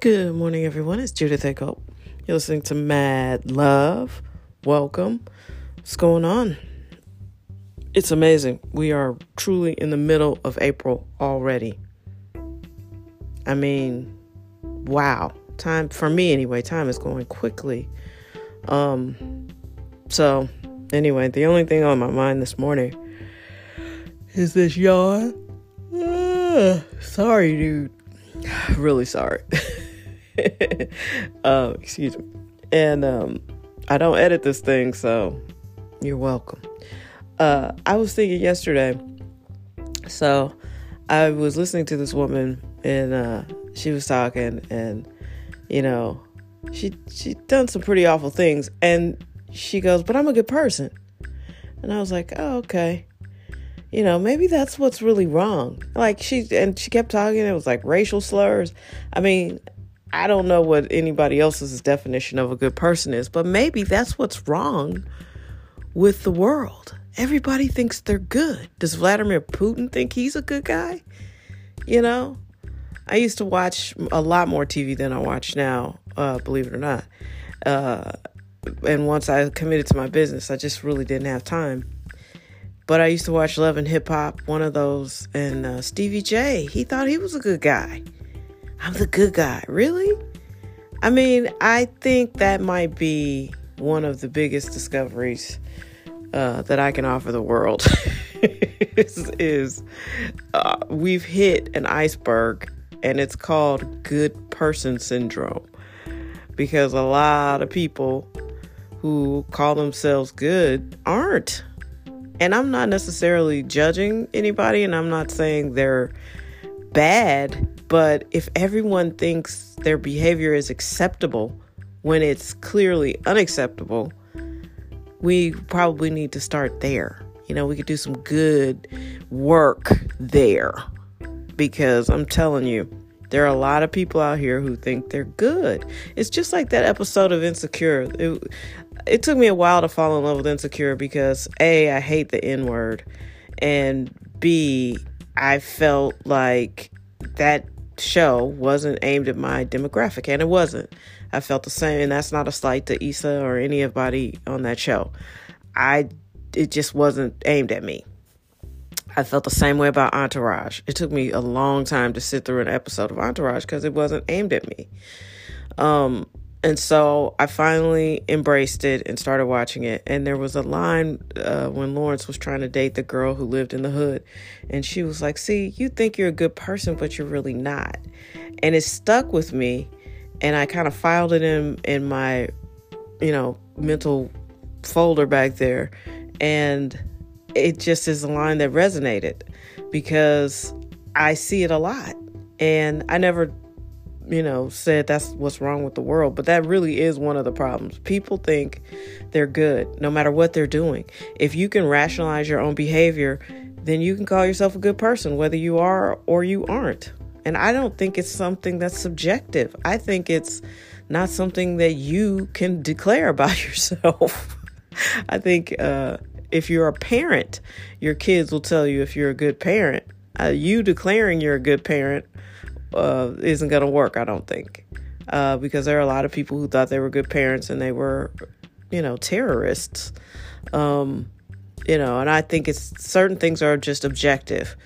Good morning, everyone. It's Judith Echo. You're listening to Mad Love. Welcome. What's going on? It's amazing. We are truly in the middle of April already. I mean, wow. Time, for me anyway, time is going quickly. Um, so, anyway, the only thing on my mind this morning is this yawn. Uh, sorry, dude. Really sorry. uh, excuse me. And um, I don't edit this thing, so you're welcome. Uh, I was thinking yesterday. So I was listening to this woman, and uh, she was talking, and you know, she she done some pretty awful things, and she goes, "But I'm a good person," and I was like, "Oh, okay." You know, maybe that's what's really wrong. Like she and she kept talking. It was like racial slurs. I mean, I don't know what anybody else's definition of a good person is, but maybe that's what's wrong with the world. Everybody thinks they're good. Does Vladimir Putin think he's a good guy? You know, I used to watch a lot more TV than I watch now, uh, believe it or not. Uh, and once I committed to my business, I just really didn't have time. But I used to watch Love and Hip Hop, one of those, and uh, Stevie J. He thought he was a good guy. I'm the good guy. Really? I mean, I think that might be one of the biggest discoveries uh, that I can offer the world. is, is uh, we've hit an iceberg, and it's called good person syndrome. Because a lot of people who call themselves good aren't. And I'm not necessarily judging anybody, and I'm not saying they're bad but if everyone thinks their behavior is acceptable when it's clearly unacceptable, we probably need to start there. You know, we could do some good work there because I'm telling you, there are a lot of people out here who think they're good. It's just like that episode of Insecure. It, it took me a while to fall in love with Insecure because A, I hate the N word, and B, I felt like that show wasn't aimed at my demographic, and it wasn't. I felt the same, and that's not a slight to Issa or anybody on that show. I it just wasn't aimed at me. I felt the same way about Entourage. It took me a long time to sit through an episode of Entourage because it wasn't aimed at me. Um, and so I finally embraced it and started watching it. And there was a line uh, when Lawrence was trying to date the girl who lived in the hood. And she was like, See, you think you're a good person, but you're really not. And it stuck with me. And I kind of filed it in, in my, you know, mental folder back there. And it just is a line that resonated because I see it a lot. And I never you know, said that's what's wrong with the world, but that really is one of the problems. People think they're good no matter what they're doing. If you can rationalize your own behavior, then you can call yourself a good person, whether you are or you aren't. And I don't think it's something that's subjective. I think it's not something that you can declare about yourself. I think uh, if you're a parent, your kids will tell you if you're a good parent. Uh, you declaring you're a good parent uh, isn't going to work, I don't think. Uh, because there are a lot of people who thought they were good parents and they were, you know, terrorists. Um, you know, and I think it's certain things are just objective.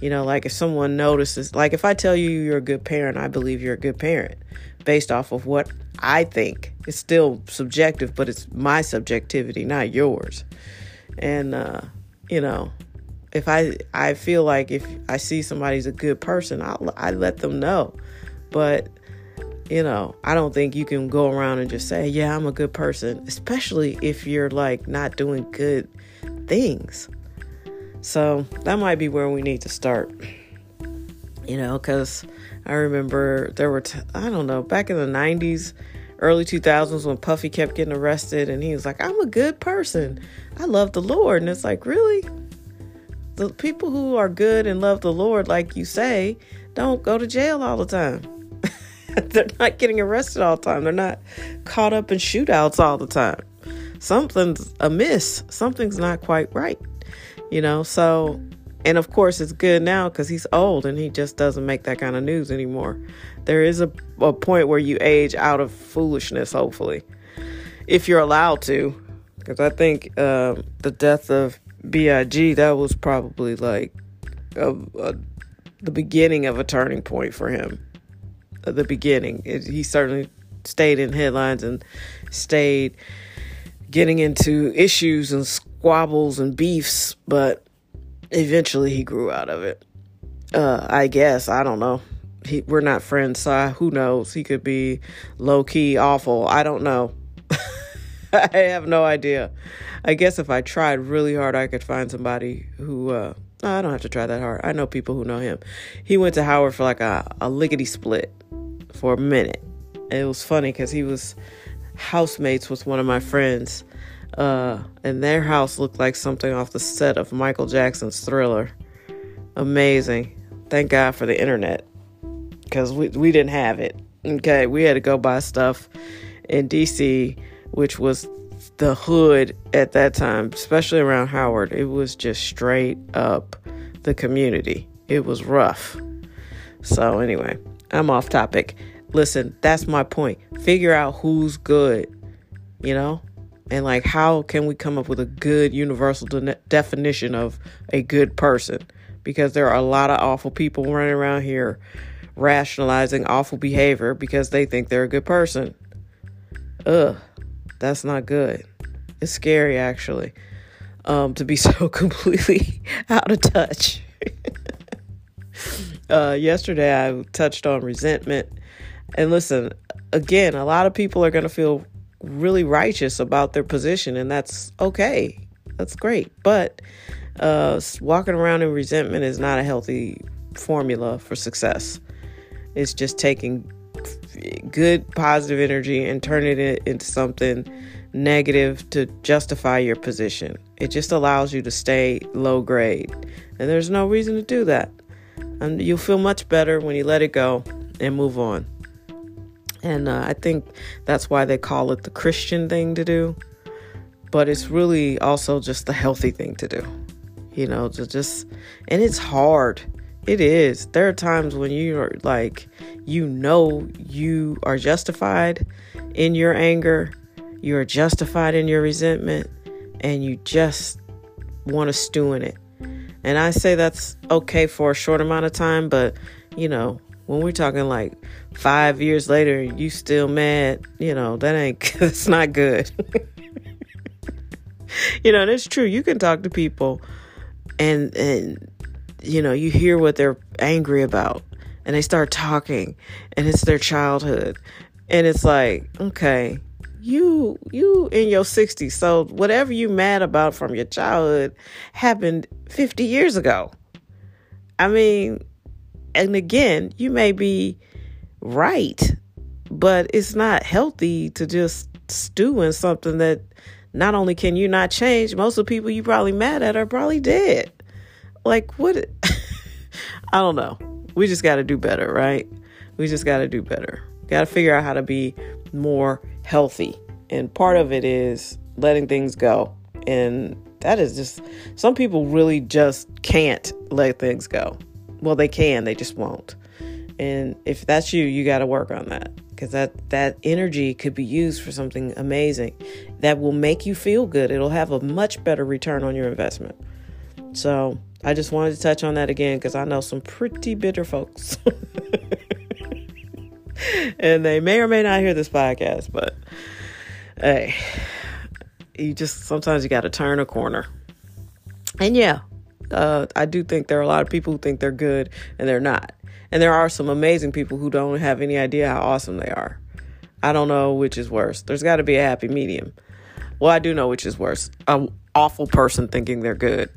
You know, like if someone notices, like if I tell you you're a good parent, I believe you're a good parent based off of what I think. It's still subjective, but it's my subjectivity, not yours. And, uh, you know, if I I feel like if I see somebody's a good person, I I let them know. But you know, I don't think you can go around and just say, "Yeah, I'm a good person," especially if you're like not doing good things. So, that might be where we need to start. You know, cuz I remember there were t- I don't know, back in the 90s, early 2000s when Puffy kept getting arrested and he was like, "I'm a good person. I love the Lord." And it's like, "Really? The people who are good and love the Lord, like you say, don't go to jail all the time. They're not getting arrested all the time. They're not caught up in shootouts all the time. Something's amiss. Something's not quite right. You know, so And of course, it's good now because he's old and he just doesn't make that kind of news anymore. There is a, a point where you age out of foolishness, hopefully, if you're allowed to. Because I think um, the death of B.I.G., that was probably like a, a, the beginning of a turning point for him. The beginning. It, he certainly stayed in headlines and stayed getting into issues and squabbles and beefs, but eventually he grew out of it. Uh, I guess. I don't know. He, we're not friends, so who knows? He could be low key awful. I don't know. I have no idea. I guess if I tried really hard, I could find somebody who. Uh, I don't have to try that hard. I know people who know him. He went to Howard for like a, a lickety split for a minute. It was funny because he was housemates with one of my friends uh, and their house looked like something off the set of Michael Jackson's Thriller. Amazing. Thank God for the internet because we, we didn't have it. Okay, we had to go buy stuff in DC, which was the hood at that time, especially around Howard. It was just straight up the community. It was rough. So, anyway, I'm off topic. Listen, that's my point. Figure out who's good, you know? and like how can we come up with a good universal de- definition of a good person because there are a lot of awful people running around here rationalizing awful behavior because they think they're a good person ugh that's not good it's scary actually um, to be so completely out of touch uh, yesterday i touched on resentment and listen again a lot of people are going to feel really righteous about their position, and that's okay. That's great. But uh, walking around in resentment is not a healthy formula for success. It's just taking good positive energy and turning it into something negative to justify your position. It just allows you to stay low grade. And there's no reason to do that. And you'll feel much better when you let it go and move on. And uh, I think that's why they call it the Christian thing to do. But it's really also just the healthy thing to do. You know, to just, and it's hard. It is. There are times when you're like, you know, you are justified in your anger, you are justified in your resentment, and you just want to stew in it. And I say that's okay for a short amount of time, but you know, when we're talking like five years later, you still mad, you know, that ain't, that's not good. you know, it's true. You can talk to people and, and, you know, you hear what they're angry about and they start talking and it's their childhood. And it's like, okay, you you in your 60s so whatever you mad about from your childhood happened 50 years ago i mean and again, you may be right, but it's not healthy to just stew in something that not only can you not change, most of the people you probably mad at are probably dead. Like what I don't know. We just got to do better, right? We just got to do better. Got to figure out how to be more healthy. And part of it is letting things go. And that is just some people really just can't let things go. Well, they can, they just won't. And if that's you, you got to work on that because that that energy could be used for something amazing that will make you feel good. It'll have a much better return on your investment. So, I just wanted to touch on that again because I know some pretty bitter folks. and they may or may not hear this podcast, but hey, you just sometimes you got to turn a corner. And yeah, uh, I do think there are a lot of people who think they're good and they're not. And there are some amazing people who don't have any idea how awesome they are. I don't know which is worse. There's got to be a happy medium. Well, I do know which is worse. An awful person thinking they're good.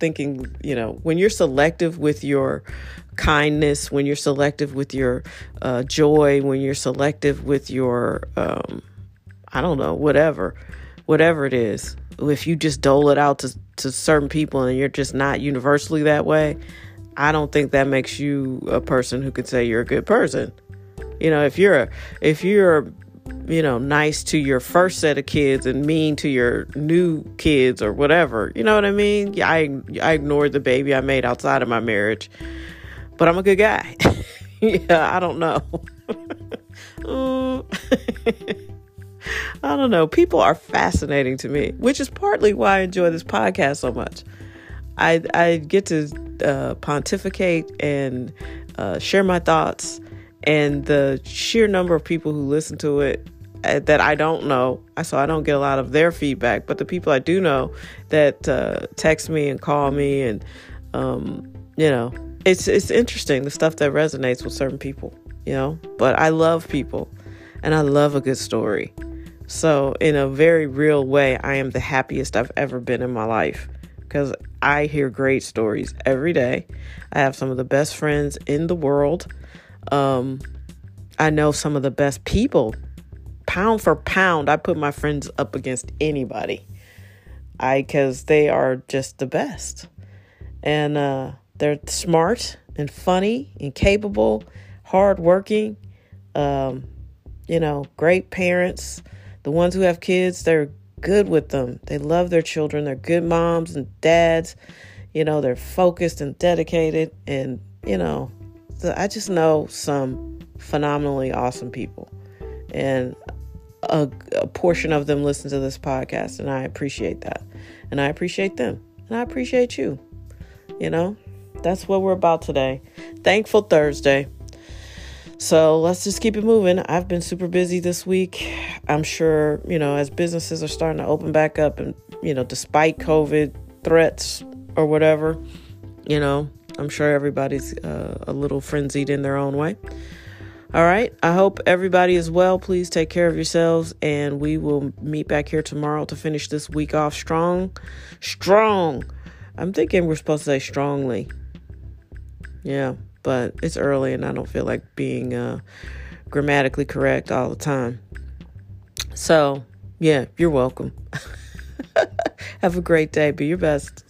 Thinking, you know, when you're selective with your kindness, when you're selective with your uh, joy, when you're selective with your, um, I don't know, whatever, whatever it is, if you just dole it out to, to certain people and you're just not universally that way, I don't think that makes you a person who could say you're a good person. You know, if you're a, if you're you know, nice to your first set of kids and mean to your new kids or whatever. You know what I mean? I I ignored the baby I made outside of my marriage, but I'm a good guy. yeah, I don't know. I don't know. People are fascinating to me, which is partly why I enjoy this podcast so much. I I get to uh, pontificate and uh, share my thoughts, and the sheer number of people who listen to it uh, that I don't know. So I don't get a lot of their feedback, but the people I do know that uh, text me and call me, and um, you know, it's it's interesting the stuff that resonates with certain people. You know, but I love people, and I love a good story. So in a very real way, I am the happiest I've ever been in my life because I hear great stories every day. I have some of the best friends in the world. Um, I know some of the best people pound for pound, I put my friends up against anybody. I cuz they are just the best. And uh, they're smart and funny and capable, hardworking, um, you know, great parents. The ones who have kids, they're good with them. They love their children. They're good moms and dads. You know, they're focused and dedicated. And, you know, so I just know some phenomenally awesome people. And a, a, portion of them listen to this podcast, and I appreciate that. And I appreciate them, and I appreciate you. You know, that's what we're about today. Thankful Thursday. So let's just keep it moving. I've been super busy this week. I'm sure, you know, as businesses are starting to open back up, and, you know, despite COVID threats or whatever, you know, I'm sure everybody's uh, a little frenzied in their own way. All right. I hope everybody is well. Please take care of yourselves, and we will meet back here tomorrow to finish this week off strong. Strong. I'm thinking we're supposed to say strongly. Yeah, but it's early, and I don't feel like being uh, grammatically correct all the time. So, yeah, you're welcome. Have a great day. Be your best.